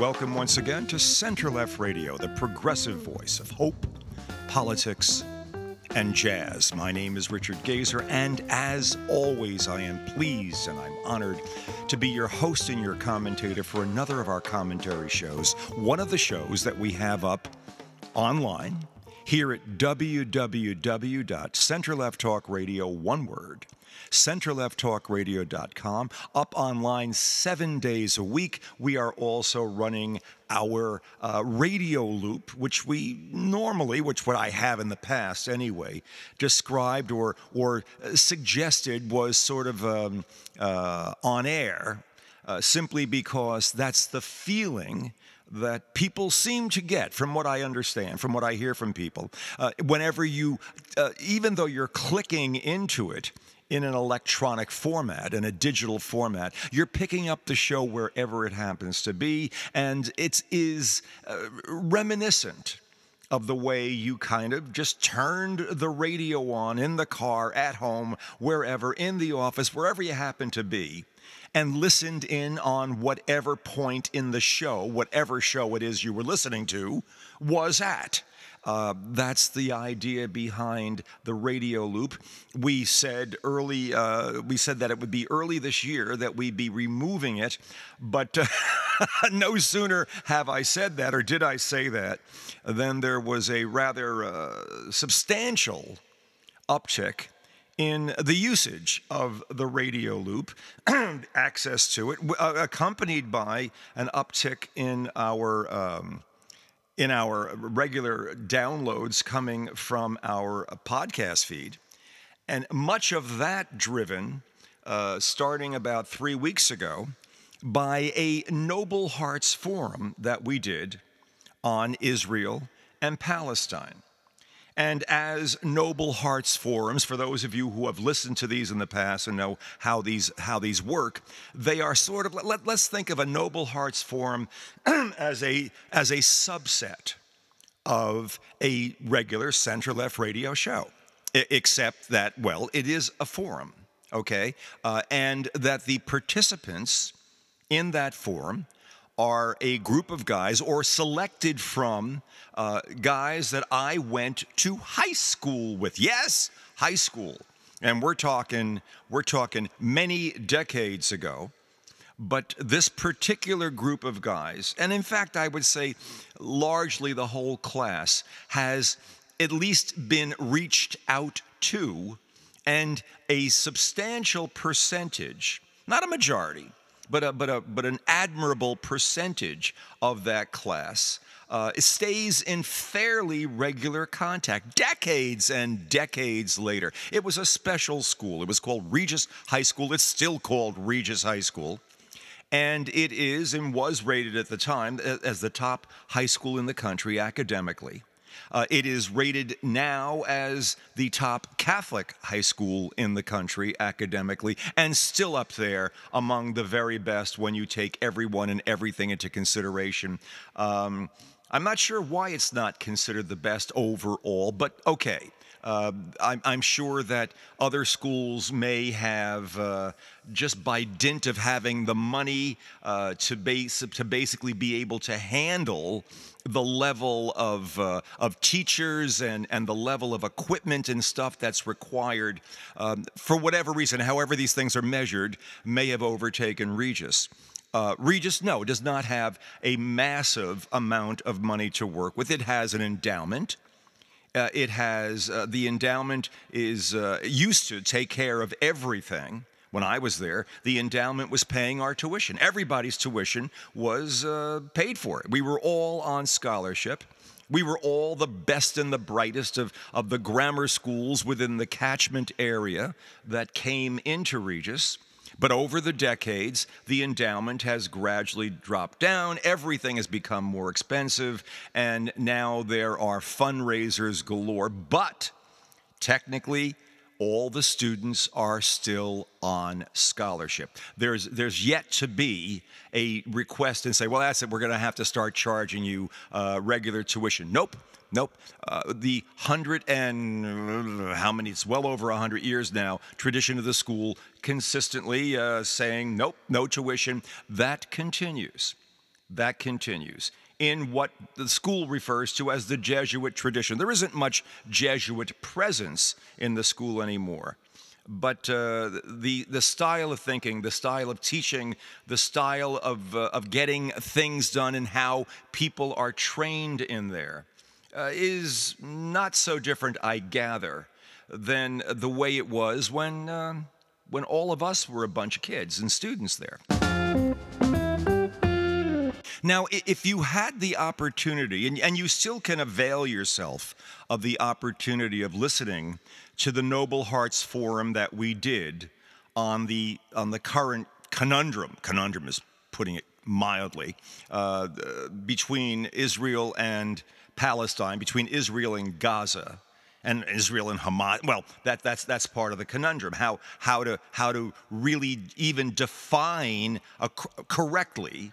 welcome once again to Center Left Radio, the progressive voice of hope, politics, and jazz. My name is Richard Gazer, and as always, I am pleased and I'm honored to be your host and your commentator for another of our commentary shows, one of the shows that we have up online here at www.centerlefttalkradio, one word, centerlefttalkradio.com, up online seven days a week. We are also running our uh, radio loop, which we normally, which what I have in the past anyway, described or or suggested was sort of um, uh, on air, uh, simply because that's the feeling that people seem to get, from what I understand, from what I hear from people, uh, whenever you, uh, even though you're clicking into it in an electronic format, in a digital format, you're picking up the show wherever it happens to be, and it is uh, reminiscent of the way you kind of just turned the radio on in the car, at home, wherever, in the office, wherever you happen to be and listened in on whatever point in the show, whatever show it is you were listening to, was at. Uh, that's the idea behind the radio loop. We said early, uh, we said that it would be early this year that we'd be removing it, but uh, no sooner have I said that, or did I say that, than there was a rather uh, substantial uptick in the usage of the radio loop, access to it, uh, accompanied by an uptick in our um, in our regular downloads coming from our podcast feed, and much of that driven, uh, starting about three weeks ago, by a Noble Hearts forum that we did on Israel and Palestine. And as Noble Hearts forums, for those of you who have listened to these in the past and know how these how these work, they are sort of let, us think of a Noble Hearts forum as a as a subset of a regular center left radio show, except that well, it is a forum, okay, uh, and that the participants in that forum are a group of guys or selected from uh, guys that I went to high school with. Yes, high school. And we're talking, we're talking many decades ago. But this particular group of guys, and in fact, I would say largely the whole class, has at least been reached out to, and a substantial percentage, not a majority, but a, but a, but an admirable percentage of that class uh, stays in fairly regular contact decades and decades later. It was a special school. It was called Regis High School. It's still called Regis High School. And it is and was rated at the time as the top high school in the country academically. Uh, it is rated now as the top Catholic high school in the country academically, and still up there among the very best when you take everyone and everything into consideration. Um, I'm not sure why it's not considered the best overall, but okay. Uh, I'm, I'm, sure that other schools may have, uh, just by dint of having the money uh, to, base, to basically be able to handle the level of, uh, of teachers and, and the level of equipment and stuff that's required, um, for whatever reason, however these things are measured, may have overtaken Regis. Uh, Regis, no, does not have a massive amount of money to work with. It has an endowment. Uh, it has uh, the endowment is uh, used to take care of everything. When I was there, the endowment was paying our tuition. Everybody's tuition was uh, paid for. We were all on scholarship. We were all the best and the brightest of, of the grammar schools within the catchment area that came into Regis. But over the decades, the endowment has gradually dropped down. Everything has become more expensive, and now there are fundraisers galore. But technically, all the students are still on scholarship. There's, there's yet to be a request and say, well, that's it, we're going to have to start charging you uh, regular tuition. Nope. Nope. Uh, the hundred and how many? It's well over a hundred years now. Tradition of the school consistently uh, saying nope, no tuition. That continues. That continues in what the school refers to as the Jesuit tradition. There isn't much Jesuit presence in the school anymore. But uh, the, the style of thinking, the style of teaching, the style of, uh, of getting things done, and how people are trained in there uh, is not so different, I gather, than the way it was when, uh, when all of us were a bunch of kids and students there. Now, if you had the opportunity, and, and you still can avail yourself of the opportunity of listening to the Noble Hearts Forum that we did on the, on the current conundrum, conundrum is putting it mildly, uh, between Israel and Palestine, between Israel and Gaza and Israel and Hamas. Well, that, that's, that's part of the conundrum. How, how, to, how to really even define a, correctly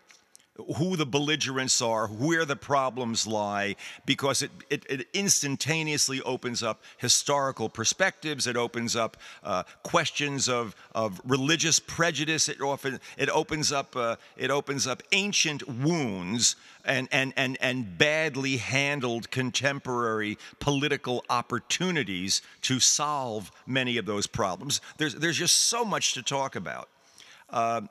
who the belligerents are, where the problems lie, because it, it, it instantaneously opens up historical perspectives. It opens up uh, questions of, of religious prejudice. It often it opens up uh, it opens up ancient wounds and, and, and, and badly handled contemporary political opportunities to solve many of those problems. There's, there's just so much to talk about. Uh,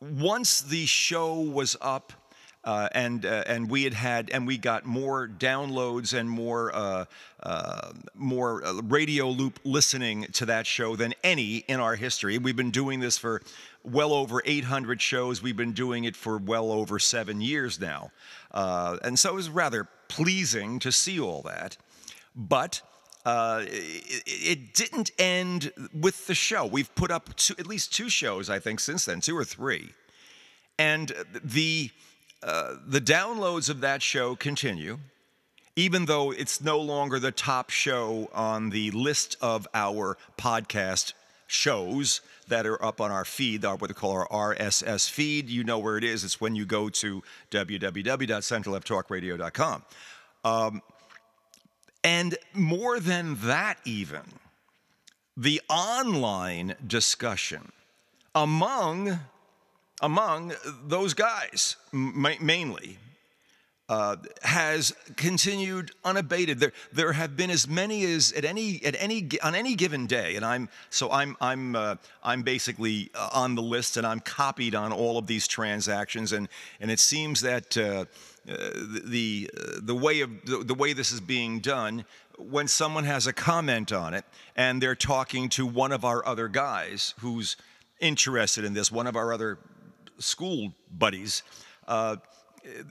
once the show was up, uh, and uh, and we had had and we got more downloads and more uh, uh more uh, radio loop listening to that show than any in our history. We've been doing this for well over 800 shows. We've been doing it for well over seven years now, uh, and so it was rather pleasing to see all that. But uh, it, it, didn't end with the show. We've put up two, at least two shows, I think, since then, two or three. And the, uh, the downloads of that show continue, even though it's no longer the top show on the list of our podcast shows that are up on our feed, what they call our RSS feed. You know where it is. It's when you go to www.centerlefttalkradio.com. Um, and more than that, even, the online discussion among, among those guys, mainly, uh, has continued unabated. There, there have been as many as at any at any on any given day, and I'm so I'm I'm uh, I'm basically uh, on the list, and I'm copied on all of these transactions, and and it seems that. Uh, uh, the uh, the way of the, the way this is being done when someone has a comment on it and they're talking to one of our other guys who's interested in this, one of our other school buddies. Uh,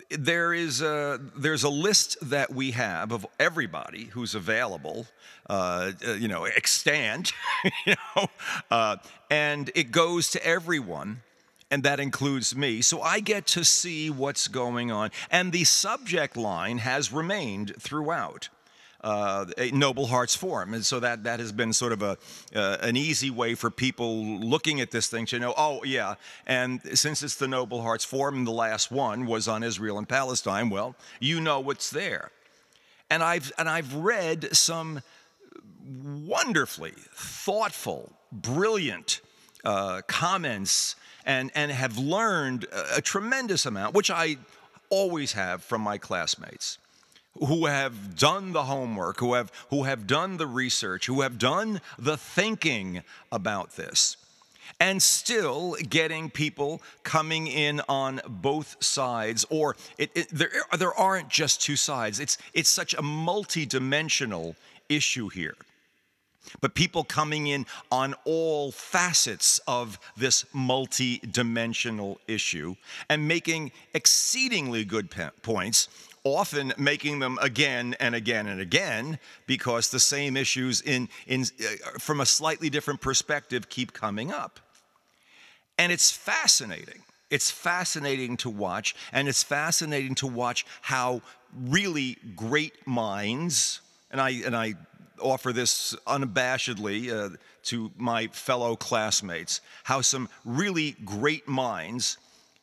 there is a, there's a list that we have of everybody who's available, uh, you know, extant, you know, uh, and it goes to everyone and that includes me. So I get to see what's going on. And the subject line has remained throughout. Uh, Noble Hearts Forum, and so that that has been sort of a uh, an easy way for people looking at this thing to know. Oh, yeah, and since it's the Noble Hearts Forum, the last one was on Israel and Palestine. Well, you know what's there, and I've and I've read some wonderfully thoughtful, brilliant uh, comments and, and have learned a, tremendous amount, which I always have from my classmates who have done the homework, who have, who have done the research, who have done the thinking about this, and still getting people coming in on both sides. Or it, it, there, there aren't just two sides, it's, it's such a multidimensional issue here but people coming in on all facets of this multi dimensional issue and making exceedingly good points, often making them again and again and again because the same issues in, in, uh, from a slightly different perspective keep coming up. And it's fascinating. It's fascinating to watch, and it's fascinating to watch how really great minds, and I, and I offer this unabashedly uh, to my fellow classmates how some really great minds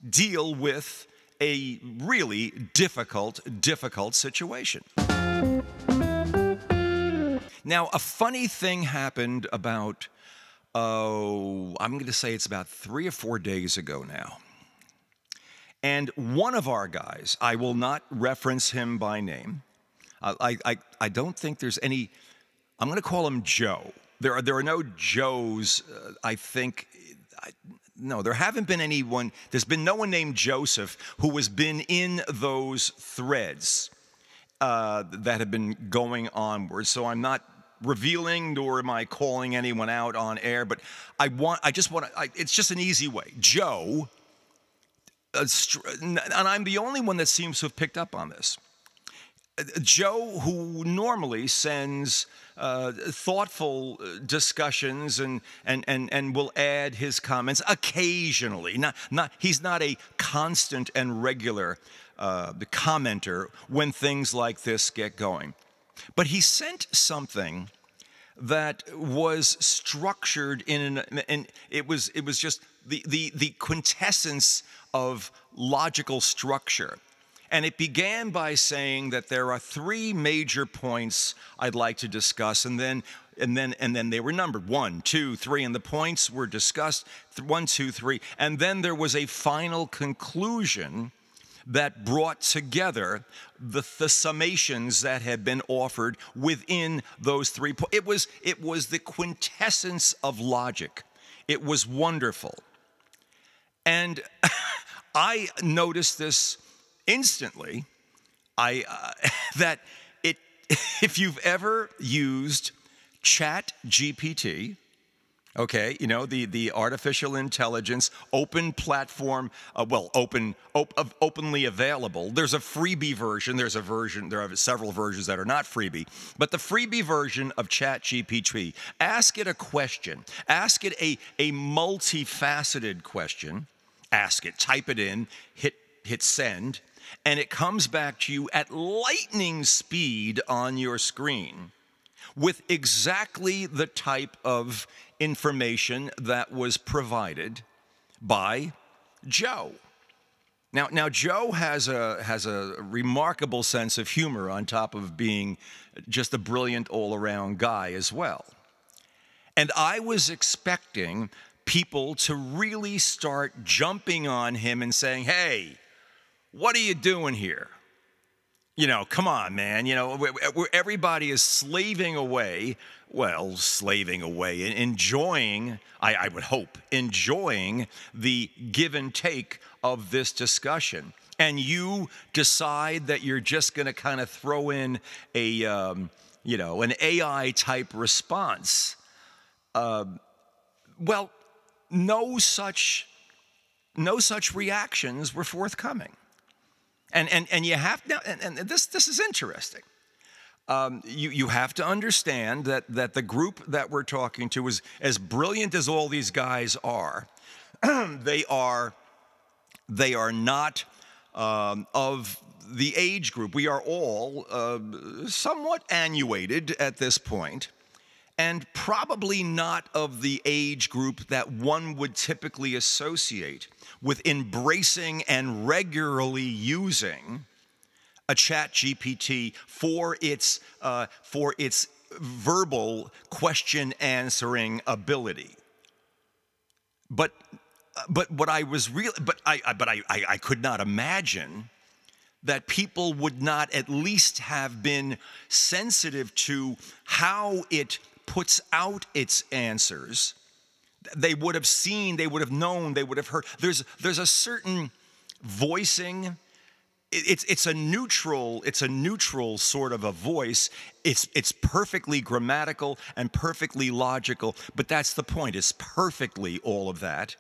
deal with a really difficult, difficult situation. Now, a funny thing happened about, oh, I'm going to say it's about three or four days ago now. And one of our guys, I will not reference him by name. I, I, I don't think there's any, I'm going to call him Joe. There are, there are no Joes, uh, I think. I, no, there haven't been anyone, there's been no one named Joseph who has been in those threads uh, that have been going onward. So I'm not revealing nor am I calling anyone out on air, but I want, I just want to, it's just an easy way. Joe, and I'm the only one that seems to have picked up on this. Joe, who normally sends uh, thoughtful uh, discussions and, and, and, and will add his comments occasionally, not, not, he's not a constant and regular uh, commenter when things like this get going. But he sent something that was structured in an, and it was, it was just the, the, the quintessence of logical structure. And it began by saying that there are three major points I'd like to discuss, and then and then and then they were numbered one, two, three, and the points were discussed one, two, three, and then there was a final conclusion that brought together the, the summations that had been offered within those three points. It was it was the quintessence of logic. It was wonderful, and I noticed this instantly I uh, that it if you've ever used Chat GPT, okay, you know the the artificial intelligence open platform, uh, well, open op, openly available. There's a freebie version. There's a version. There are several versions that are not freebie, but the freebie version of Chat GPT. Ask it a question. Ask it a a multifaceted question. Ask it. Type it in. Hit hit send and it comes back to you at lightning speed on your screen with exactly the type of information that was provided by Joe. Now, now Joe has a, has a remarkable sense of humor on top of being just a brilliant all around guy as well. And I was expecting people to really start jumping on him and saying, hey, what are you doing here? You know, come on, man. You know, everybody is slaving away, well, slaving away, enjoying, I, I would hope, enjoying the give and take of this discussion. And you decide that you're just going to kind of throw in a, um, you know, an AI type response. Uh, well, no such, no such reactions were forthcoming. And, and, and you have now, and, and this, this is interesting. Um, you, you have to understand that, that the group that we're talking to is as brilliant as all these guys are. they are they are not um, of the age group. We are all uh, somewhat annuated at this point, and probably not of the age group that one would typically associate with embracing and regularly using a chat gpt for its uh, for its verbal question answering ability. But but what i was really but i, I but I, I i could not imagine that people would not at least have been sensitive to how it puts out its answers they would have seen, they would have known, they would have heard. There's, there's a certain voicing. It's, it's a neutral, it's a neutral sort of a voice. It's, it's perfectly grammatical and perfectly logical, but that's the point. It's perfectly all of that.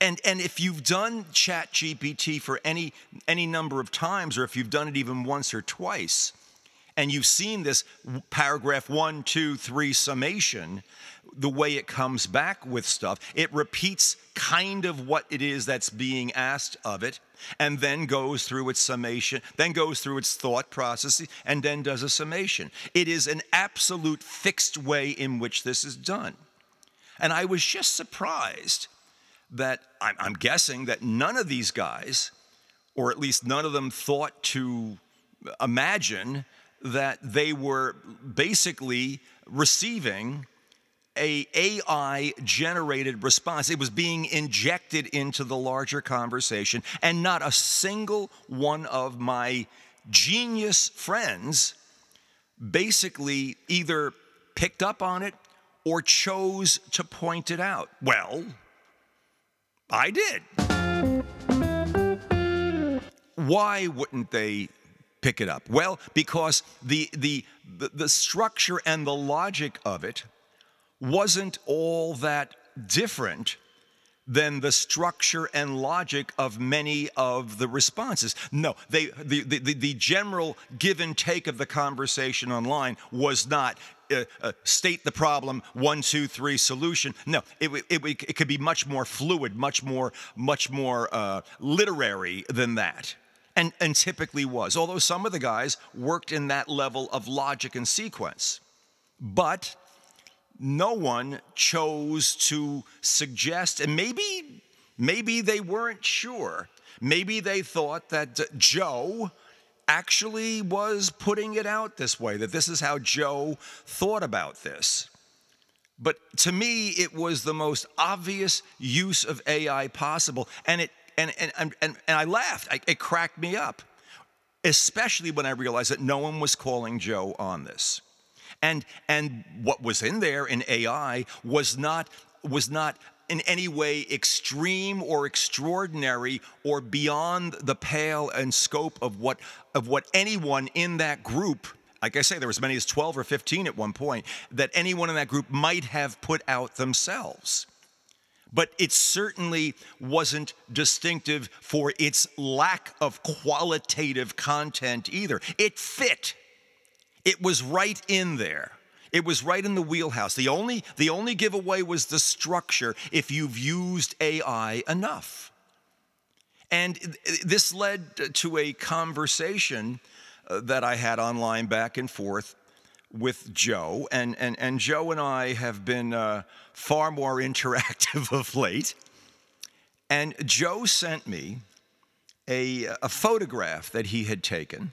And, and if you've done chat gpt for any, any number of times or if you've done it even once or twice and you've seen this paragraph one two three summation the way it comes back with stuff. It repeats kind of what it is that's being asked of it, and then goes through its summation, then goes through its thought process, and then does a summation. It is an absolute fixed way in which this is done. And I was just surprised that I'm guessing that none of these guys, or at least none of them, thought to imagine that they were basically receiving a AI generated response. It was being injected into the larger conversation, and not a single one of my genius friends basically either picked up on it or chose to point it out. Well, I did. Why wouldn't they pick it up? Well, because the, the, the, structure and the logic of it wasn't all that different than the structure and logic of many of the responses. No, they, the, the, the general give and take of the conversation online was not uh, uh, state the problem, one, two, three, solution. No, it, it, it, it could be much more fluid, much more, much more uh, literary than that. And, and typically was, although some of the guys worked in that level of logic and sequence. But no one chose to suggest, and maybe, maybe they weren't sure. Maybe they thought that Joe actually was putting it out this way, that this is how Joe thought about this. But to me, it was the most obvious use of AI possible. And it and and and, and, I laughed. I, it cracked me up. Especially when I realized that no one was calling Joe on this. And, and what was in there in AI was not, was not in any way extreme or extraordinary or beyond the pale and scope of what, of what anyone in that group like I say, there were as many as 12 or 15 at one point that anyone in that group might have put out themselves. But it certainly wasn't distinctive for its lack of qualitative content either. It fit. It was right in there. It was right in the wheelhouse. The only, the only giveaway was the structure if you've used AI enough. And this led to a conversation uh, that I had online back and forth with Joe. And, and, and Joe and I have been uh, far more interactive of late. And Joe sent me a, a photograph that he had taken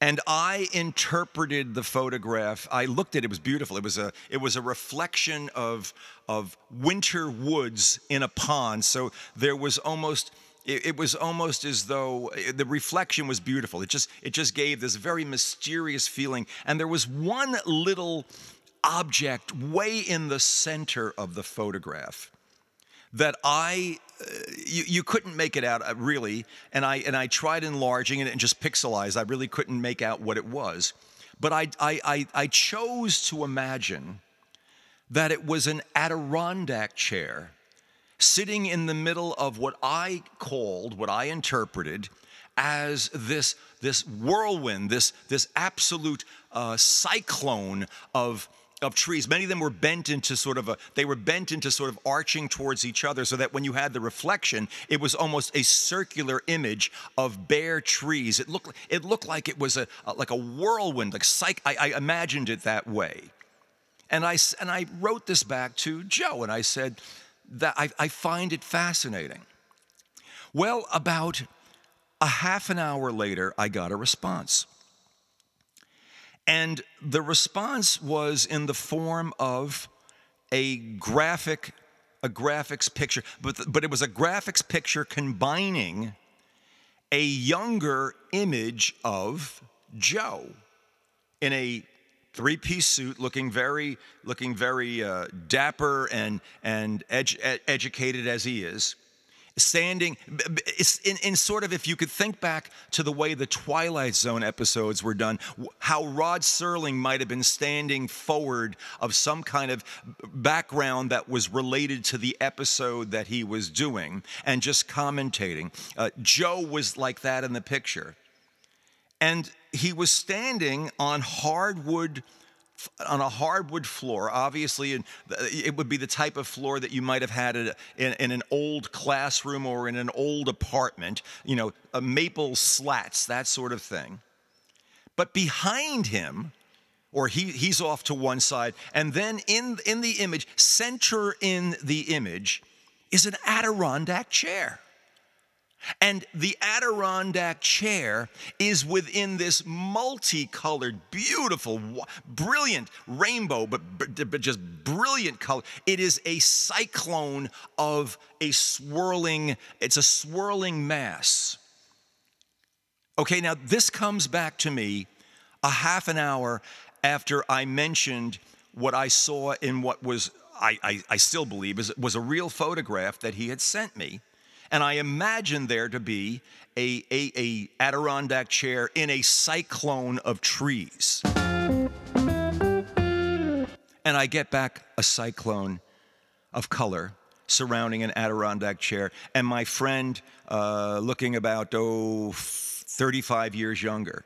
and I interpreted the photograph. I looked at it, it was beautiful. It was a it was a reflection of of winter woods in a pond. So there was almost it, it was almost as though eh, the reflection was beautiful. It just it just gave this very mysterious feeling. And there was one little object way in the center of the photograph that I you, you couldn't make it out uh, really, and I and I tried enlarging it and just pixelized. I really couldn't make out what it was, but I I I, I chose to imagine that it was an Adirondack chair sitting in the middle of what I called, what I interpreted as this, this whirlwind, this, this absolute uh, cyclone of, of trees. Many of them were bent into sort of a, they were bent into sort of arching towards each other so that when you had the reflection, it was almost a circular image of bare trees. It looked, it looked like it was a, a like a whirlwind, like psych, I, I imagined it that way. And I, and I wrote this back to Joe and I said that I, I find it fascinating. Well, about a half an hour later, I got a response. And the response was in the form of a graphic, a graphics picture, but, but it was a graphics picture combining a younger image of Joe in a three-piece suit, looking very, looking very uh, dapper and and ed- educated as he is standing in, in sort of if you could think back to the way the twilight zone episodes were done how rod serling might have been standing forward of some kind of background that was related to the episode that he was doing and just commentating. Uh, joe was like that in the picture. And he was standing on hardwood on a hardwood floor, obviously, it would be the type of floor that you might have had in, an old classroom or in an old apartment, you know, maple slats, that sort of thing. But behind him, or he, he's off to one side, and then in, in the image, center in the image, is an Adirondack chair. And the Adirondack chair is within this multicolored, beautiful, brilliant rainbow, but, but just brilliant color. It is a cyclone of a swirling, it's a swirling mass. Okay, now this comes back to me a half an hour after I mentioned what I saw in what was, I, I, I still believe, is, was a real photograph that he had sent me and I imagine there to be a, a, a Adirondack chair in a cyclone of trees. And I get back a cyclone of color surrounding an Adirondack chair, and my friend, uh, looking about, oh, 35 years younger,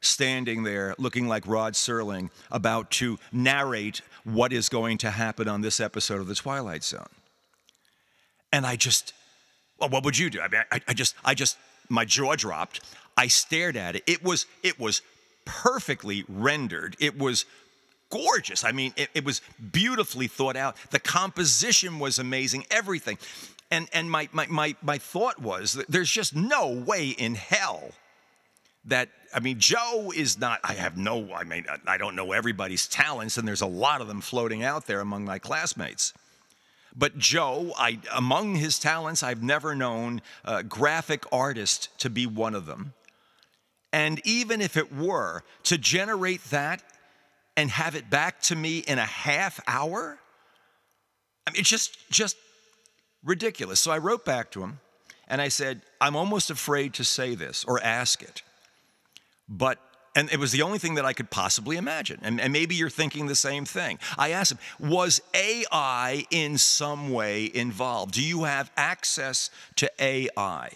standing there looking like Rod Serling, about to narrate what is going to happen on this episode of The Twilight Zone. And I just, well, what would you do? I mean, I, I just, I just, my jaw dropped. I stared at it. It was, it was perfectly rendered. It was gorgeous. I mean, it, it, was beautifully thought out. The composition was amazing, everything. And, and my, my, my, my thought was that there's just no way in hell that, I mean, Joe is not, I have no, I mean, I don't know everybody's talents, and there's a lot of them floating out there among my classmates. But Joe, I, among his talents, I've never known a graphic artist to be one of them. And even if it were, to generate that and have it back to me in a half hour, I mean, it's just, just ridiculous. So I wrote back to him and I said, I'm almost afraid to say this or ask it, but and it was the only thing that I could possibly imagine. And, and, maybe you're thinking the same thing. I asked him, was AI in some way involved? Do you have access to AI?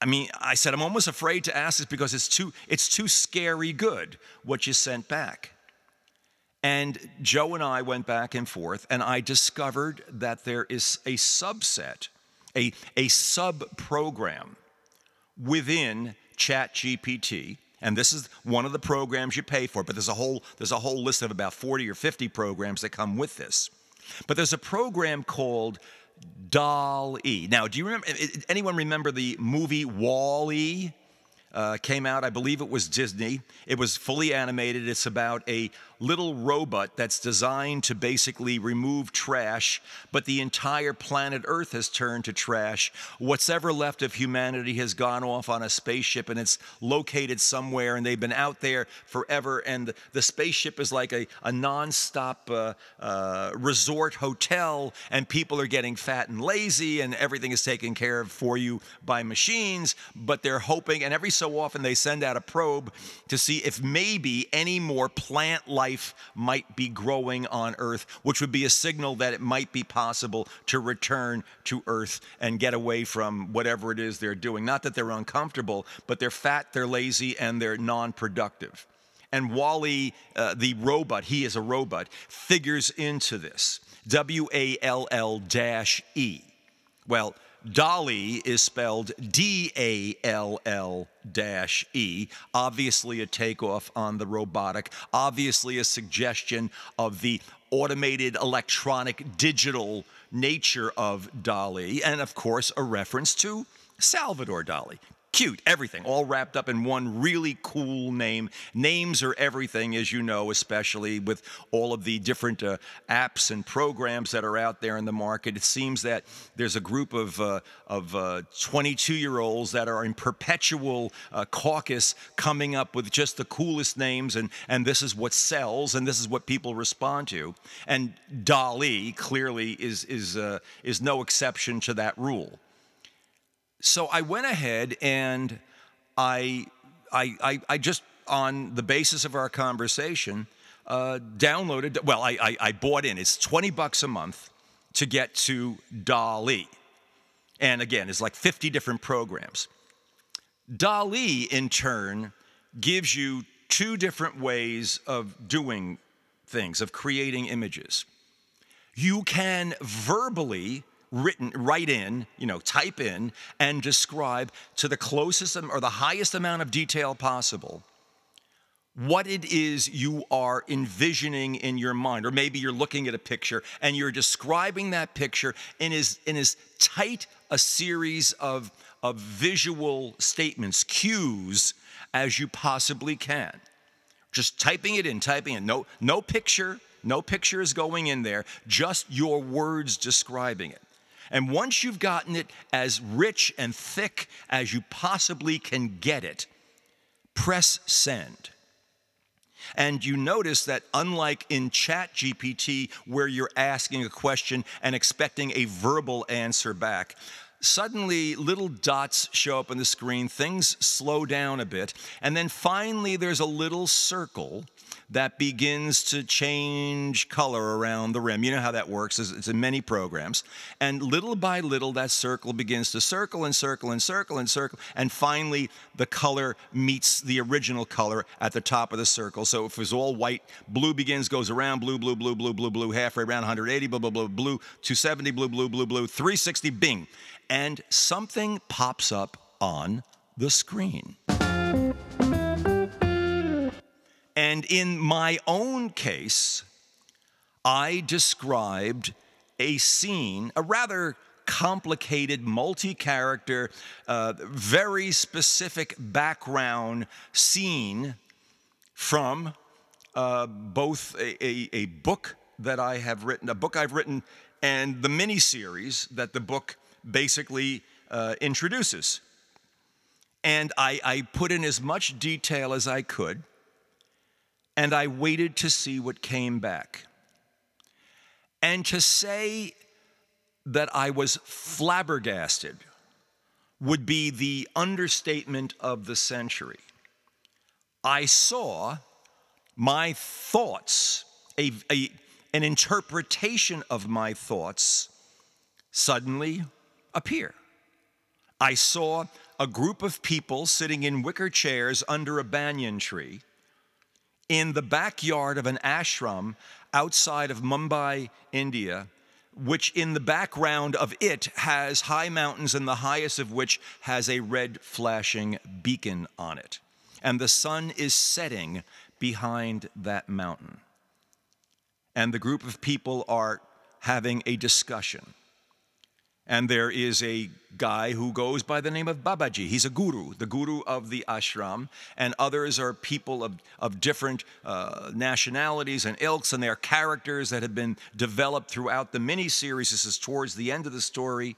I mean, I said, I'm almost afraid to ask this because it's too, it's too scary good what you sent back. And Joe and I went back and forth, and I discovered that there is a subset, a, a sub program within ChatGPT and this is one of the programs you pay for, but there's a whole there's a whole list of about 40 or 50 programs that come with this. But there's a program called DALL-E. Now, do you remember anyone remember the movie Wall-E? Uh, came out, I believe it was Disney. It was fully animated. It's about a little robot that's designed to basically remove trash, but the entire planet Earth has turned to trash. What's ever left of humanity has gone off on a spaceship and it's located somewhere, and they've been out there forever. And the spaceship is like a, a non-stop uh, uh, resort hotel, and people are getting fat and lazy, and everything is taken care of for you by machines. But they're hoping, and every so often they send out a probe to see if maybe any more plant life life might be growing on Earth, which would be a signal that it might be possible to return to Earth and get away from whatever it is they're doing. Not that they're uncomfortable, but they're fat, they're lazy, and they're non productive. And WALL-E, uh, the robot, he is a robot, figures into this. W A L L E. Well, DALL-E is spelled D A L L E, obviously a takeoff on the robotic, obviously a suggestion of the automated electronic digital nature of DALL-E, and of course, a reference to Salvador Dali cute, everything, all wrapped up in one really cool name. Names are everything, as you know, especially with all of the different uh, apps and programs that are out there in the market. It seems that there's a group of uh, of 22 uh, year olds that are in perpetual uh, caucus coming up with just the coolest names, and and this is what sells, and this is what people respond to. And DALL-E clearly is is uh, is no exception to that rule. So I went ahead and I, I, I, I just, on the basis of our conversation, uh, downloaded, well, I, I, I bought in. It's 20 bucks a month to get to DALL-E. And again, it's like 50 different programs. DALL-E, in turn, gives you two different ways of doing things, of creating images. You can verbally written, write in, you know, type in and describe to the closest or the highest amount of detail possible what it is you are envisioning in your mind. Or maybe you're looking at a picture and you're describing that picture in as, in as tight a series of, of visual statements, cues, as you possibly can. Just typing it in, typing it. No, no picture, no picture is going in there, just your words describing it. And once you've gotten it as rich and thick as you possibly can get it, press send. And you notice that unlike in Chat GPT, where you're asking a question and expecting a verbal answer back, suddenly little dots show up on the screen, things slow down a bit, and then finally there's a little circle that begins to change color around the rim. You know how that works, it's in many programs. And little by little, that circle begins to circle and circle and circle and circle. And finally, the color meets the original color at the top of the circle. So if it's all white, blue begins, goes around, blue, blue, blue, blue, blue, blue, halfway around 180, blah, blah, blah, blue, 270, blue, blue, blue, blue, 360, bing. And something pops up on the screen. And in my own case, I described a scene, a rather complicated, multi character, uh, very specific background scene from uh, both a, a, a, book that I have written, a book I've written, and the mini series that the book basically uh, introduces. And I, I put in as much detail as I could and I waited to see what came back. And to say that I was flabbergasted would be the understatement of the century. I saw my thoughts, a, a, an interpretation of my thoughts, suddenly appear. I saw a group of people sitting in wicker chairs under a banyan tree in the backyard of an ashram outside of Mumbai, India, which in the background of it has high mountains, and the highest of which has a red flashing beacon on it. And the sun is setting behind that mountain. And the group of people are having a discussion. And there is a guy who goes by the name of Babaji. He's a guru, the guru of the ashram. And others are people of, of different uh, nationalities and ilks, and they're characters that have been developed throughout the mini series. This is towards the end of the story.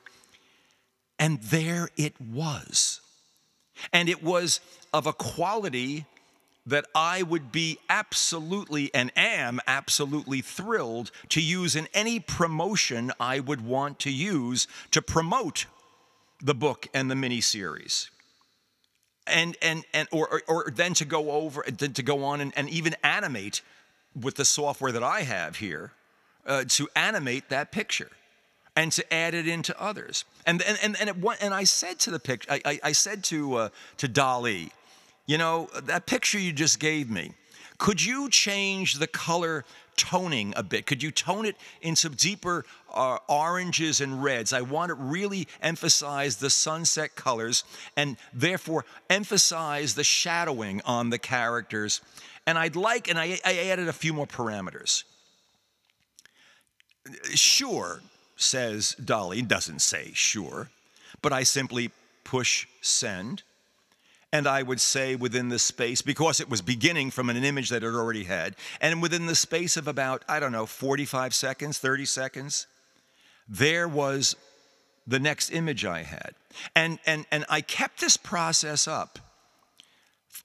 And there it was. And it was of a quality that I would be absolutely and am absolutely thrilled to use in any promotion I would want to use to promote the book and the miniseries. And and and or, or, or then to go over to, go on and, and, even animate with the software that I have here uh, to animate that picture and to add it into others. And and and and, it, and I said to the picture, I, I, I said to uh, to DALL-E, you know, that picture you just gave me, could you change the color toning a bit? Could you tone it in some deeper uh, oranges and reds? I want to really emphasize the sunset colors and therefore emphasize the shadowing on the characters. And I'd like, and I, I added a few more parameters. Sure, says DALL-E, doesn't say sure, but I simply push send and I would say within the space, because it was beginning from an image that it already had, and within the space of about, I don't know, 45 seconds, 30 seconds, there was the next image I had. And, and, and I kept this process up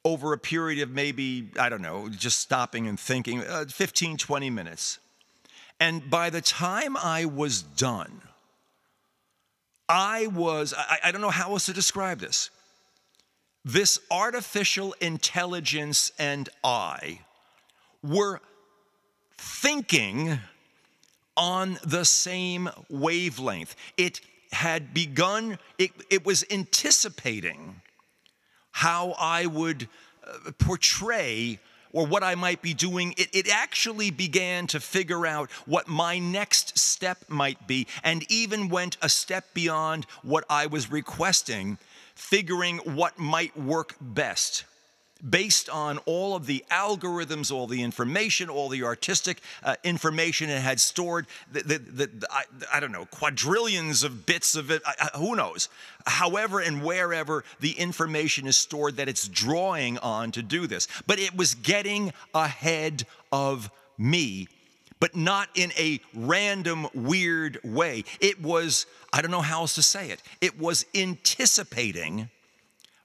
over a period of maybe, I don't know, just stopping and thinking, uh, 15, 20 minutes. And by the time I was done, I was, I, I don't know how else to describe this this artificial intelligence and I were thinking on the same wavelength. It had begun, it, it was anticipating how I would uh, portray or what I might be doing. It, it actually began to figure out what my next step might be and even went a step beyond what I was requesting figuring what might work best based on all of the algorithms, all the information, all the artistic uh, information it had stored, the, the, the, I, I, don't know, quadrillions of bits of it, I, who knows? However and wherever the information is stored that it's drawing on to do this. But it was getting ahead of me, but not in a random, weird way. It was, I don't know how else to say it, it was anticipating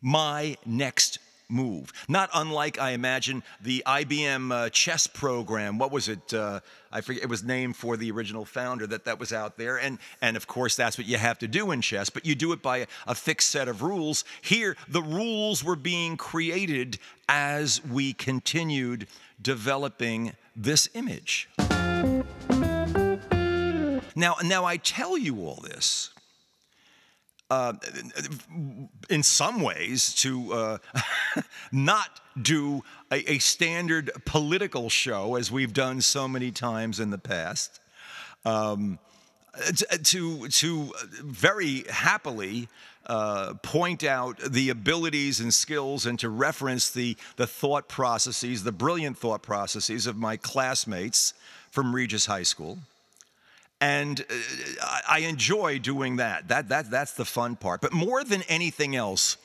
my next move. Not unlike, I imagine, the IBM uh, chess program. What was it? Uh, I forget. It was named for the original founder that that was out there. And, and of course, that's what you have to do in chess, but you do it by a, a fixed set of rules. Here, the rules were being created as we continued developing this image. Now, now I tell you all this uh, in some ways, to uh, not do a, a, standard political show as we've done so many times in the past. Um, to, to very happily uh, point out the abilities and skills and to reference the, the thought processes, the brilliant thought processes of my classmates from Regis High School and uh, I enjoy doing that. That, that. That's the fun part. But more than anything else,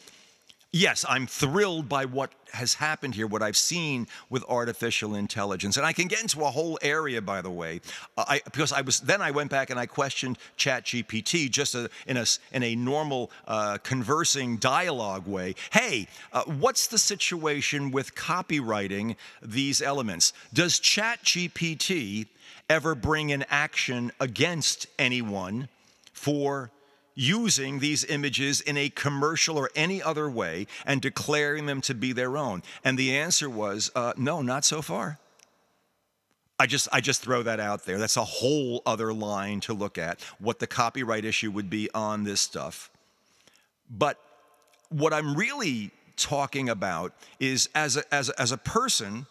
yes, I'm thrilled by what has happened here, what I've seen with artificial intelligence. And I can get into a whole area, by the way, uh, I, because I was then I went back and I questioned ChatGPT just a, in a in a normal uh, conversing dialogue way. Hey, uh, what's the situation with copyrighting these elements? Does ChatGPT ever bring an action against anyone for using these images in a commercial or any other way and declaring them to be their own? And the answer was uh, no, not so far. I just, I just throw that out there. That's a whole other line to look at, what the copyright issue would be on this stuff. But what I'm really talking about is as a, as a, as a person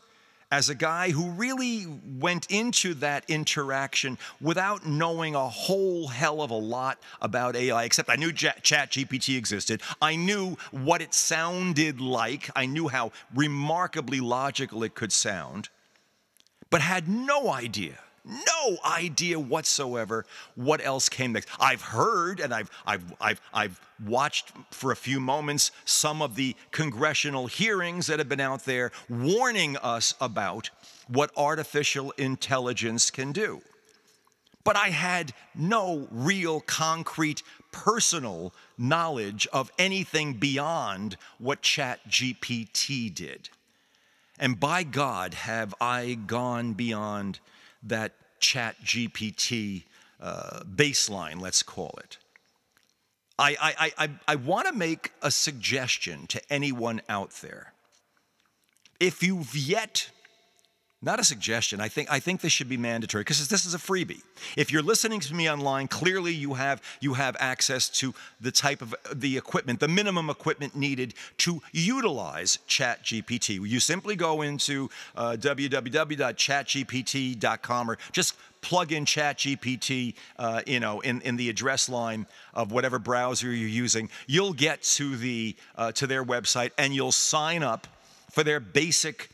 as a guy who really went into that interaction without knowing a whole hell of a lot about AI, except I knew Chat GPT existed. I knew what it sounded like. I knew how remarkably logical it could sound, but had no idea no idea whatsoever what else came next. I've heard and I've, I've, I've, I've watched for a few moments some of the congressional hearings that have been out there warning us about what artificial intelligence can do. But I had no real concrete personal knowledge of anything beyond what ChatGPT did. And by God, have I gone beyond that chat GPT uh, baseline, let's call it. I, I, I, I want to make a suggestion to anyone out there. If you've yet not a suggestion. I think I think this should be mandatory because this is a freebie. If you're listening to me online, clearly you have you have access to the type of the equipment, the minimum equipment needed to utilize ChatGPT. You simply go into uh, www.chatgpt.com or just plug in ChatGPT, uh, you know, in, in the address line of whatever browser you're using. You'll get to the uh, to their website and you'll sign up for their basic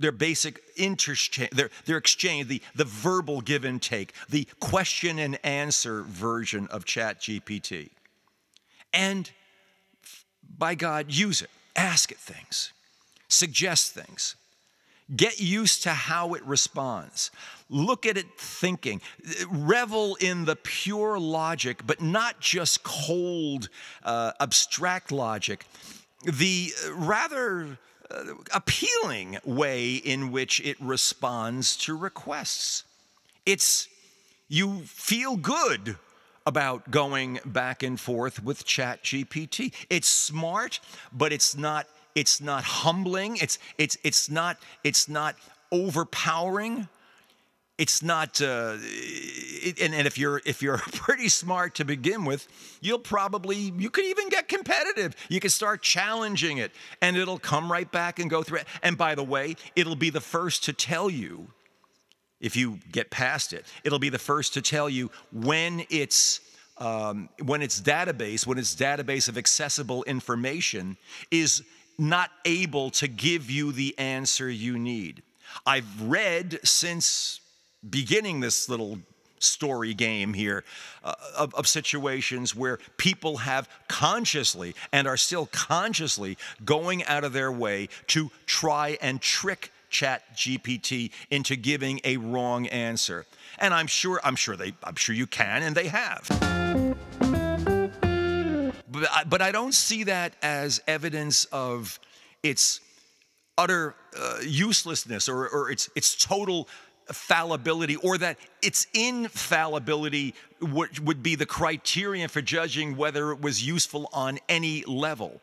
their basic interchange, their, their exchange, the, the verbal give and take, the question and answer version of Chat GPT. And by God, use it. Ask it things, suggest things. Get used to how it responds. Look at it thinking. Revel in the pure logic, but not just cold, uh, abstract logic. The rather uh, appealing way in which it responds to requests. It's, you feel good about going back and forth with ChatGPT. It's smart, but it's not it's not humbling. It's it's it's not it's not overpowering it's not uh, it, and, and if you're if you're pretty smart to begin with you'll probably you could even competitive you can start challenging it and it'll come right back and go through it and by the way it'll be the first to tell you if you get past it it'll be the first to tell you when it's um, when its database when its database of accessible information is not able to give you the answer you need. I've read since beginning this little story game here uh, of, of situations where people have consciously and are still consciously going out of their way to try and trick chat gpt into giving a wrong answer. And i'm sure i'm sure they i'm sure you can and they have. But I, but I don't see that as evidence of its utter uh, uselessness or, or its, its total fallibility or that its infallibility would, be the criterion for judging whether it was useful on any level.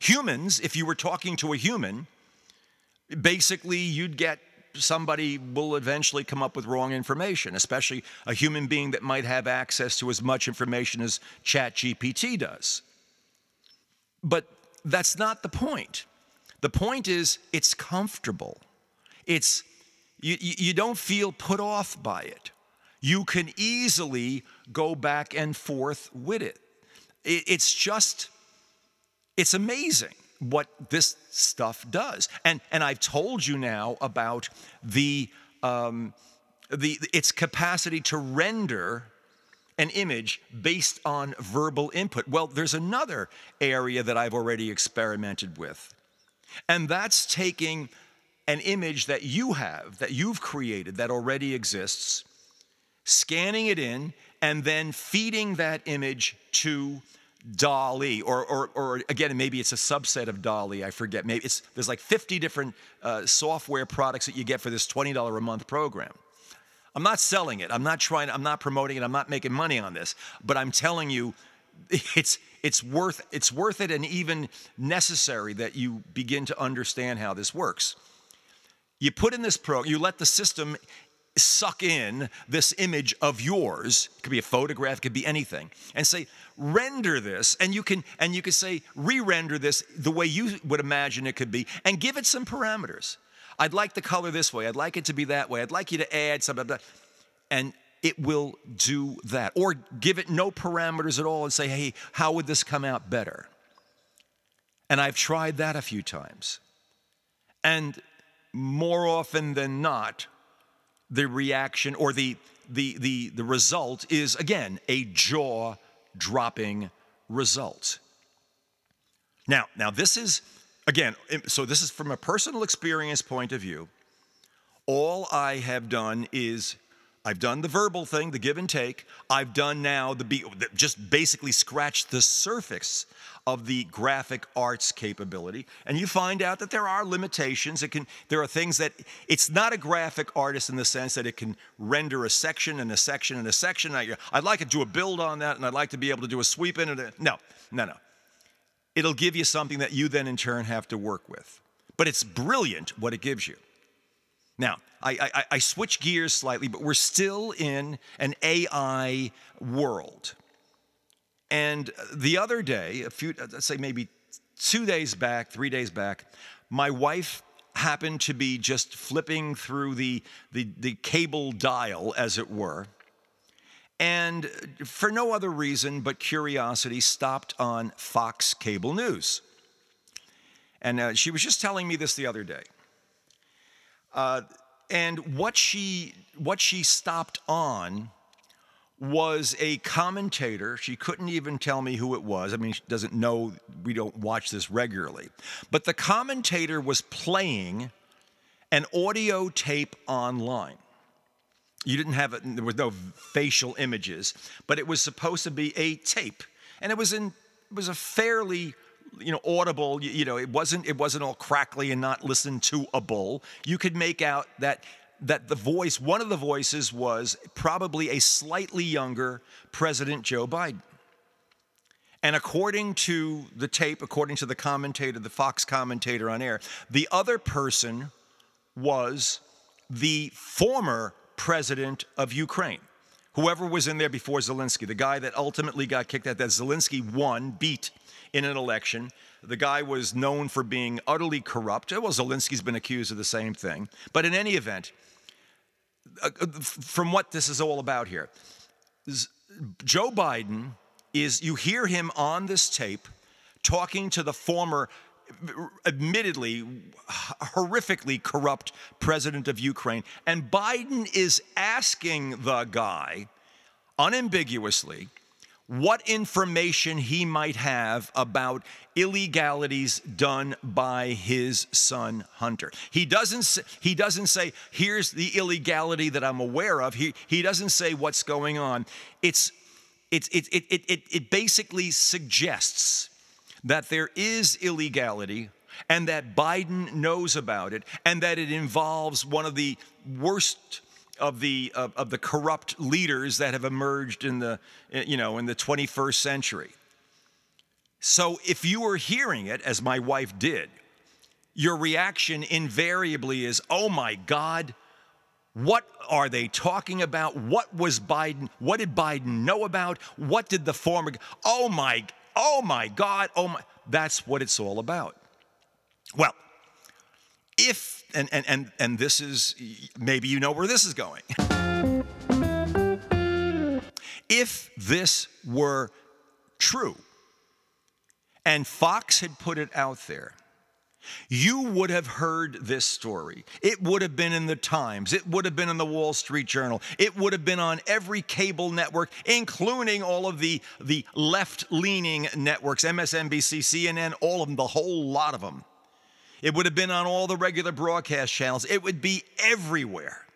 Humans, if you were talking to a human, basically you'd get somebody will eventually come up with wrong information, especially a human being that might have access to as much information as ChatGPT does. But that's not the point. The point is it's comfortable. It's you, you don't feel put off by it. You can easily go back and forth with it. It's just, it's amazing what this stuff does. And, and I've told you now about the, um, the, its capacity to render an image based on verbal input. Well, there's another area that I've already experimented with, and that's taking an image that you have, that you've created, that already exists, scanning it in, and then feeding that image to DALL-E, or, or, or again, maybe it's a subset of DALL-E. I forget. Maybe it's, there's like 50 different uh, software products that you get for this $20 a month program. I'm not selling it. I'm not trying, I'm not promoting it. I'm not making money on this. But I'm telling you, it's, it's, worth, it's worth it and even necessary that you begin to understand how this works. You put in this program, you let the system suck in this image of yours. It could be a photograph it could be anything. And say render this and you can and you can say re-render this the way you would imagine it could be and give it some parameters. I'd like the color this way i'd like it to be that way i'd like you to add something and it will do that. Or give it no parameters at all and say hey how would this come out better? And i've tried that a few times. And more often than not, the reaction or the, the, the, the result is, again, a jaw dropping result. Now, now this is, again, so this is from a personal experience point of view. All I have done is I've done the verbal thing, the give and take. I've done now the be, just basically scratched the surface of the graphic arts capability, and you find out that there are limitations. It can there are things that it's not a graphic artist in the sense that it can render a section and a section and a section. I, would like to do a build on that, and I'd like to be able to do a sweep in it. No, no, no. It'll give you something that you then in turn have to work with. But it's brilliant what it gives you. Now, I, I, I, switch gears slightly, but we're still in an AI world. And the other day, a few, let's say maybe two days back, three days back, my wife happened to be just flipping through the, the, the cable dial, as it were. And for no other reason but curiosity, stopped on Fox Cable News. And uh, she was just telling me this the other day. Uh, and what she what she stopped on was a commentator. She couldn't even tell me who it was. I mean, she doesn't know, we don't watch this regularly. But the commentator was playing an audio tape online. You didn't have it, there was no facial images, but it was supposed to be a tape. And it was in it was a fairly you know audible you, know it wasn't it wasn't all crackly and not listened to a bull. You could make out that that the voice one of the voices was probably a slightly younger president joe biden. And according to the tape according to the commentator the fox commentator on air the other person was the former president of ukraine. Whoever was in there before zelensky the guy that ultimately got kicked out that zelensky won beat in an election. The guy was known for being utterly corrupt. Well, Zelensky's been accused of the same thing. But in any event, uh, uh, from what this is all about here, Joe Biden is, you hear him on this tape talking to the former admittedly horrifically corrupt president of Ukraine. And Biden is asking the guy unambiguously what information he might have about illegalities done by his son Hunter. He doesn't he doesn't say here's the illegality that I'm aware of. He he doesn't say what's going on. It's it's it it it it, it basically suggests that there is illegality and that Biden knows about it and that it involves one of the worst of the of, of, the corrupt leaders that have emerged in the you know in the 21st century. So if you were hearing it as my wife did, your reaction invariably is, "Oh my god, what are they talking about? What was Biden? What did Biden know about? What did the former Oh my oh my god, oh my that's what it's all about." Well, if and, and, and, and this is, maybe you know where this is going. if this were true, and Fox had put it out there, you would have heard this story. It would have been in the Times. It would have been in the Wall Street Journal. It would have been on every cable network, including all of the, the left leaning networks MSNBC, CNN, all of them, the whole lot of them. It would have been on all the regular broadcast channels. It would be everywhere.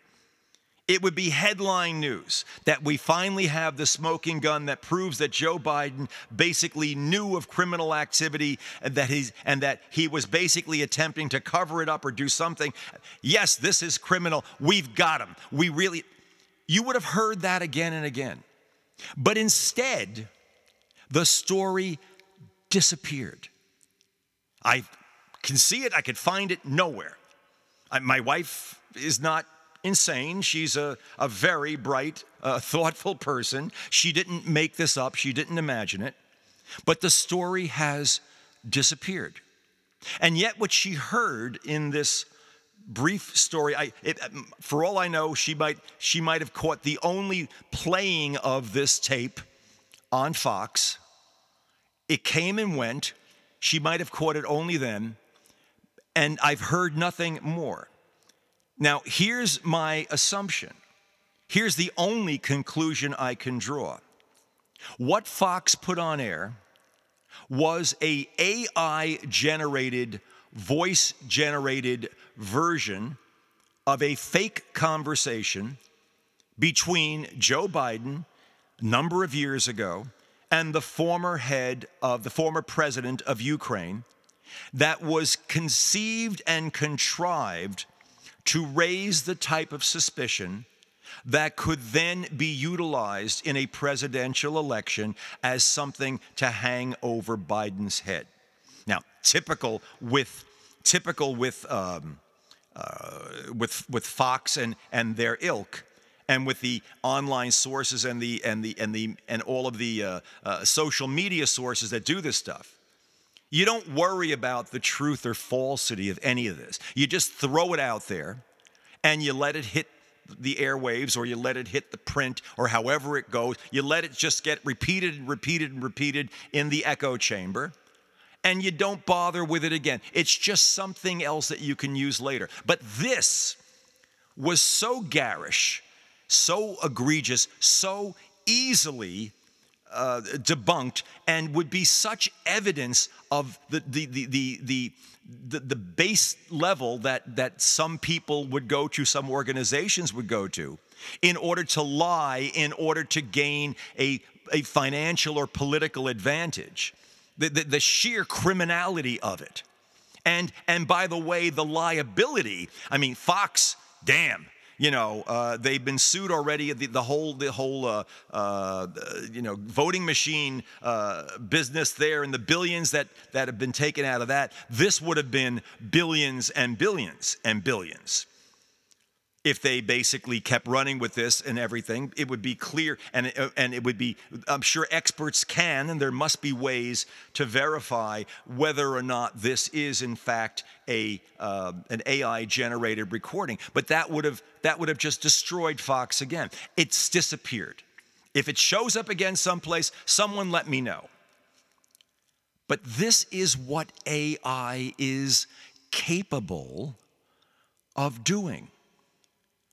It would be headline news that we finally have the smoking gun that proves that Joe Biden basically knew of criminal activity and that he's and that he was basically attempting to cover it up or do something. Yes, this is criminal. We've got him. We really you would have heard that again and again. But instead, the story disappeared. I can see it, I could find it nowhere. I, my wife is not insane. She's a, a very bright, uh, thoughtful person. She didn't make this up, she didn't imagine it. But the story has disappeared. And yet, what she heard in this brief story, I, it, for all I know, she might, she might have caught the only playing of this tape on Fox. It came and went. She might have caught it only then and I've heard nothing more. Now, here's my assumption. Here's the only conclusion I can draw. What Fox put on air was a AI generated voice generated version of a fake conversation between Joe Biden a number of years ago and the former head of the former president of Ukraine that was conceived and contrived to raise the type of suspicion that could then be utilized in a presidential election as something to hang over Biden's head. Now, typical with typical with um, uh, with with Fox and and their ilk, and with the online sources and the and the and the and all of the uh, uh, social media sources that do this stuff. You don't worry about the truth or falsity of any of this. You just throw it out there and you let it hit the airwaves or you let it hit the print or however it goes. You let it just get repeated and repeated and repeated in the echo chamber and you don't bother with it again. It's just something else that you can use later. But this was so garish, so egregious, so easily uh, debunked and would be such evidence of the, the, the, the, the the, the base level that, that some people would go to, some organizations would go to, in order to lie, in order to gain a, a financial or political advantage. The, the, the sheer criminality of it. And, and by the way, the liability. I mean, Fox, damn, you know, uh, they've been sued already. The, the whole, the whole, uh, uh, you know, voting machine uh, business there, and the billions that that have been taken out of that. This would have been billions and billions and billions if they basically kept running with this and everything, it would be clear and, uh, and it would be, I'm sure experts can, and there must be ways to verify whether or not this is in fact a, uh, an AI generated recording. But that would, have, that would have just destroyed Fox again. It's disappeared. If it shows up again someplace, someone let me know. But this is what AI is capable of doing.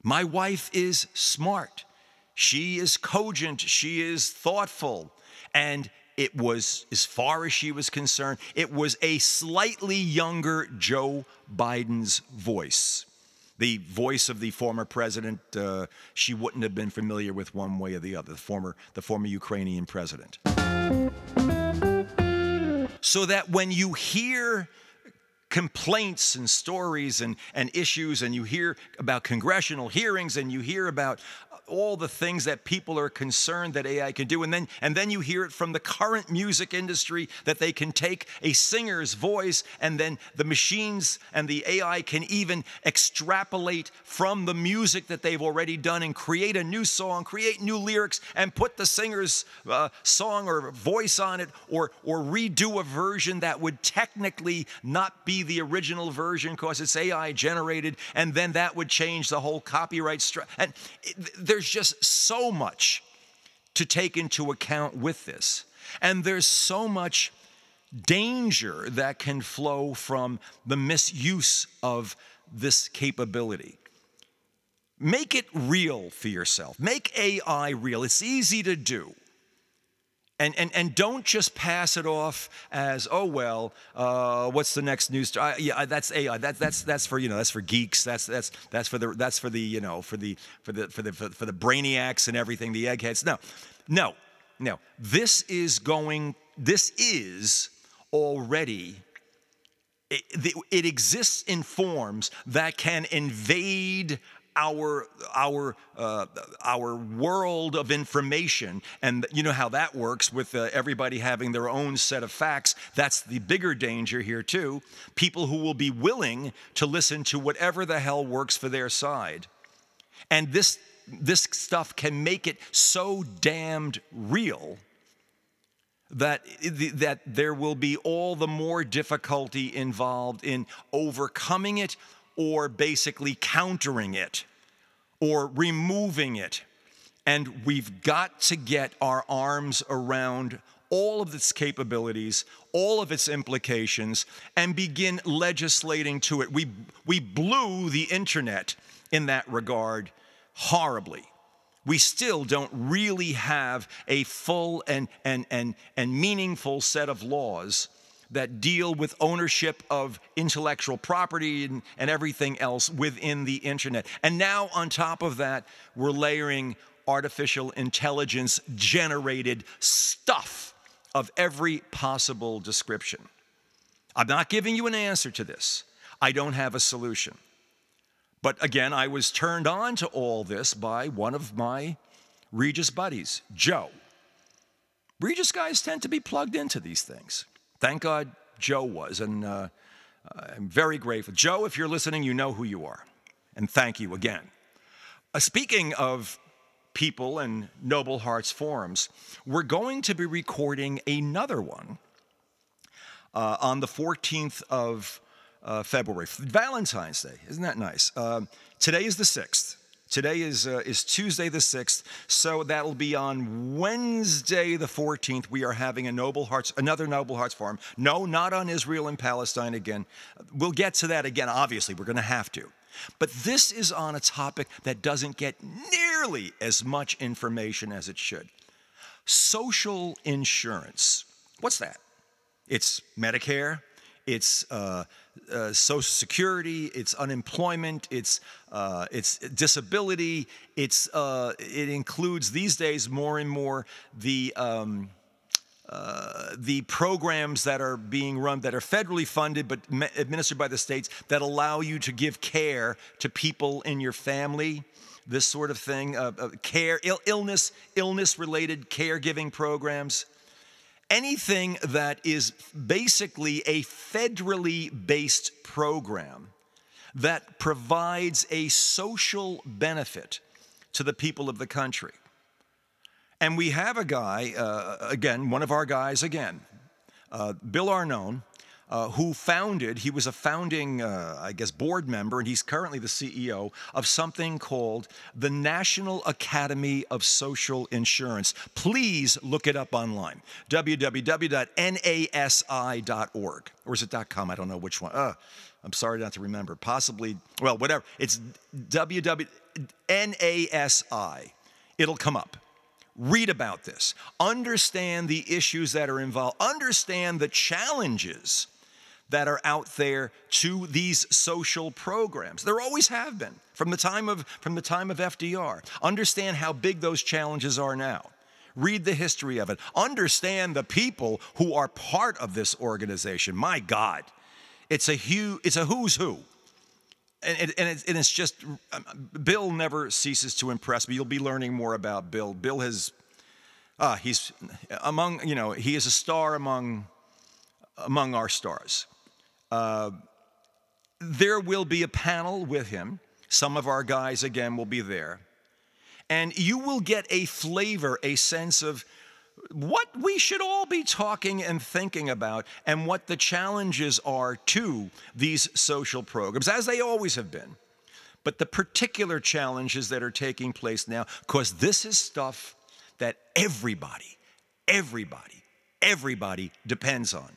My wife is smart. She is cogent. She is thoughtful. And it was, as far as she was concerned, it was a slightly younger Joe Biden's voice. The voice of the former president, uh, she wouldn't have been familiar with one way or the other, the former, the former Ukrainian president. So that when you hear complaints and stories and, and issues, and you hear about congressional hearings, and you hear about all the things that people are concerned that AI can do. And then, and then you hear it from the current music industry that they can take a singer's voice and then the machines and the AI can even extrapolate from the music that they've already done and create a new song, create new lyrics, and put the singer's uh, song or voice on it or, or redo a version that would technically not be the original version because it's AI generated. And then that would change the whole copyright. And it, there's just so much to take into account with this. And there's so much danger that can flow from the misuse of this capability. Make it real for yourself. Make AI real. It's easy to do. And, and, and don't just pass it off as oh well uh, what's the next news? Story? yeah that's AI that, that's that's for you know that's for geeks. That's that's that's for the that's for the you know for the for the for the for the brainiacs and everything the eggheads. No. No. No. This is going this is already it, it exists in forms that can invade our our uh, our world of information. And you know how that works with uh, everybody having their own set of facts? That's the bigger danger here too. People who will be willing to listen to whatever the hell works for their side. And this this stuff can make it so damned real that, that there will be all the more difficulty involved in overcoming it or basically countering it or removing it. And we've got to get our arms around all of its capabilities, all of its implications, and begin legislating to it. We, we blew the internet in that regard horribly. We still don't really have a full and, and, and, and meaningful set of laws that deal with ownership of intellectual property and, and everything else within the internet. And now, on top of that, we're layering artificial intelligence generated stuff of every possible description. I'm not giving you an answer to this. I don't have a solution. But again, I was turned on to all this by one of my Regis buddies, Joe. Regis guys tend to be plugged into these things. Thank God Joe was, and uh, I'm very grateful. Joe, if you're listening, you know who you are, and thank you again. Uh, speaking of people and Noble Hearts forums, we're going to be recording another one uh, on the 14th of uh, February, Valentine's Day. Isn't that nice? Uh, today is the 6th. Today is, uh, is Tuesday the 6th, so that'll be on Wednesday the 14th. We are having a Noble Hearts, another Noble Hearts Forum. No, not on Israel and Palestine again. We'll get to that again, obviously, we're going to have to. But this is on a topic that doesn't get nearly as much information as it should. Social insurance. What's that? It's Medicare, it's uh, uh, Social Security, it's unemployment, it's uh, it's disability. It's uh, it includes these days more and more the. Um, uh, the programs that are being run that are federally funded but administered by the states that allow you to give care to people in your family this sort of thing uh, uh, care Ill, illness illness related caregiving programs anything that is basically a federally based program that provides a social benefit to the people of the country. And we have a guy, uh, again, one of our guys again, uh, Bill Arnone, uh, who founded, he was a founding, uh, I guess, board member, and he's currently the CEO of something called the National Academy of Social Insurance. Please look it up online www.nasi.org. Or is it .com? I don't know which one. Uh, I'm sorry not to remember. Possibly, well, whatever. It's www.nasi. It'll come up. Read about this. Understand the issues that are involved. Understand the challenges that are out there to these social programs. There always have been from the time of from the time of FDR. Understand how big those challenges are now. Read the history of it. Understand the people who are part of this organization. My God, it's a huge, it's a who's who. And, and, it's, and it's just, um, Bill never ceases to impress me. You'll be learning more about Bill. Bill has, uh, he's among, you know, he is a star among, among our stars. Uh, there will be a panel with him. Some of our guys, again, will be there. And you will get a flavor, a sense of what we should all be talking and thinking about and what the challenges are to these social programs, as they always have been. But the particular challenges that are taking place now, because this is stuff that everybody, everybody, everybody depends on.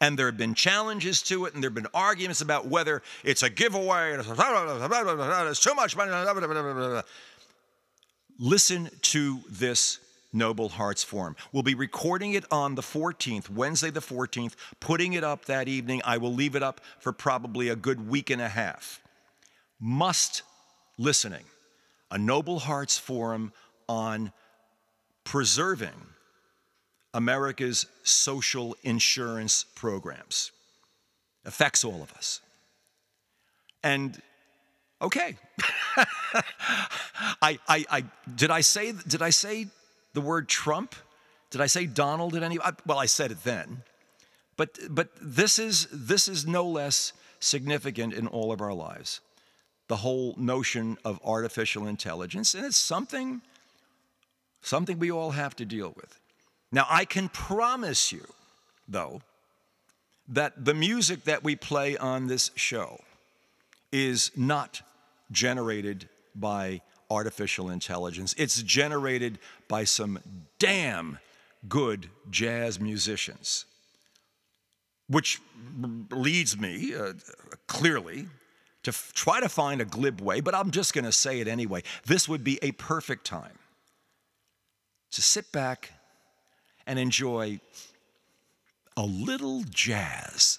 And there have been challenges to it, and there have been arguments about whether it's a giveaway, it's too much money. Listen to this Noble Hearts Forum. We'll be recording it on the 14th, Wednesday the 14th, putting it up that evening. I will leave it up for probably a good week and a half. Must listening. A Noble Hearts Forum on preserving America's social insurance programs. Affects all of us. And okay. I, I, I, did I say, did I say the word Trump? Did I say Donald at any? Well, I said it then. But, but this, is, this is no less significant in all of our lives. The whole notion of artificial intelligence, and it's something, something we all have to deal with. Now, I can promise you, though, that the music that we play on this show is not generated by artificial intelligence. It's generated by some damn good jazz musicians. Which leads me uh, clearly to f- try to find a glib way, but I'm just going to say it anyway. This would be a perfect time to sit back and enjoy a little jazz.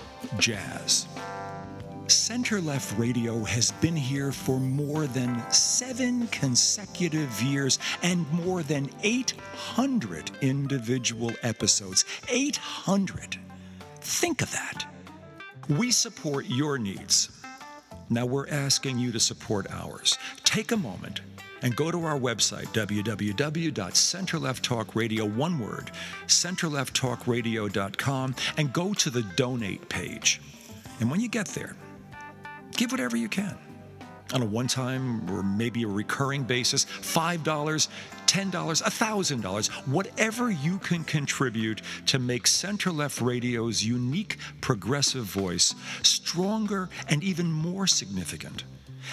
jazz. Center Left Radio has been here for more than seven consecutive years and more than 800 individual episodes. 800! Think of that. We support your needs. Now we're asking you to support ours. Take a moment and go to our website, www.centerlefttalkradio, one word, centerlefttalkradio.com, and go to the donate page. And when you get there, give whatever you can on a one time or maybe a recurring basis $5, $10, $1,000, whatever you can contribute to make Center Left Radio's unique progressive voice stronger and even more significant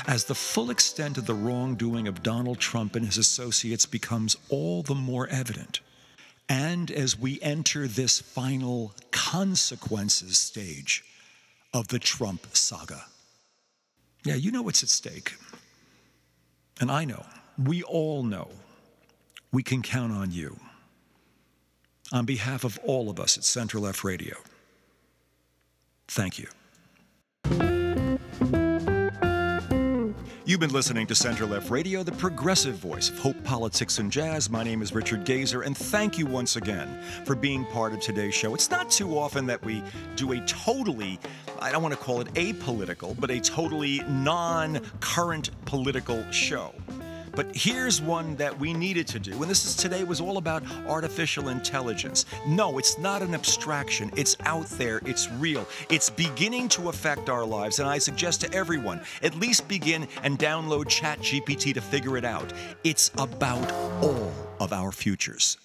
as the full extent of the wrongdoing of Donald Trump and his associates becomes all the more evident. And as we enter this final consequences stage of the Trump saga. Yeah, you know what's at stake. And I know, we all know, we can count on you. On behalf of all of us at Center Left Radio, thank you. You've been listening to Center Left Radio, the progressive voice of hope, politics, and jazz. My name is Richard Gazer, and thank you once again for being part of today's show. It's not too often that we do a totally, I don't want to call it apolitical, but a totally non current political show. But here's one that we needed to do, and this is today was all about artificial intelligence. No, it's not an abstraction. It's out there. It's real. It's beginning to affect our lives, and I suggest to everyone at least begin and download ChatGPT to figure it out. It's about all of our futures.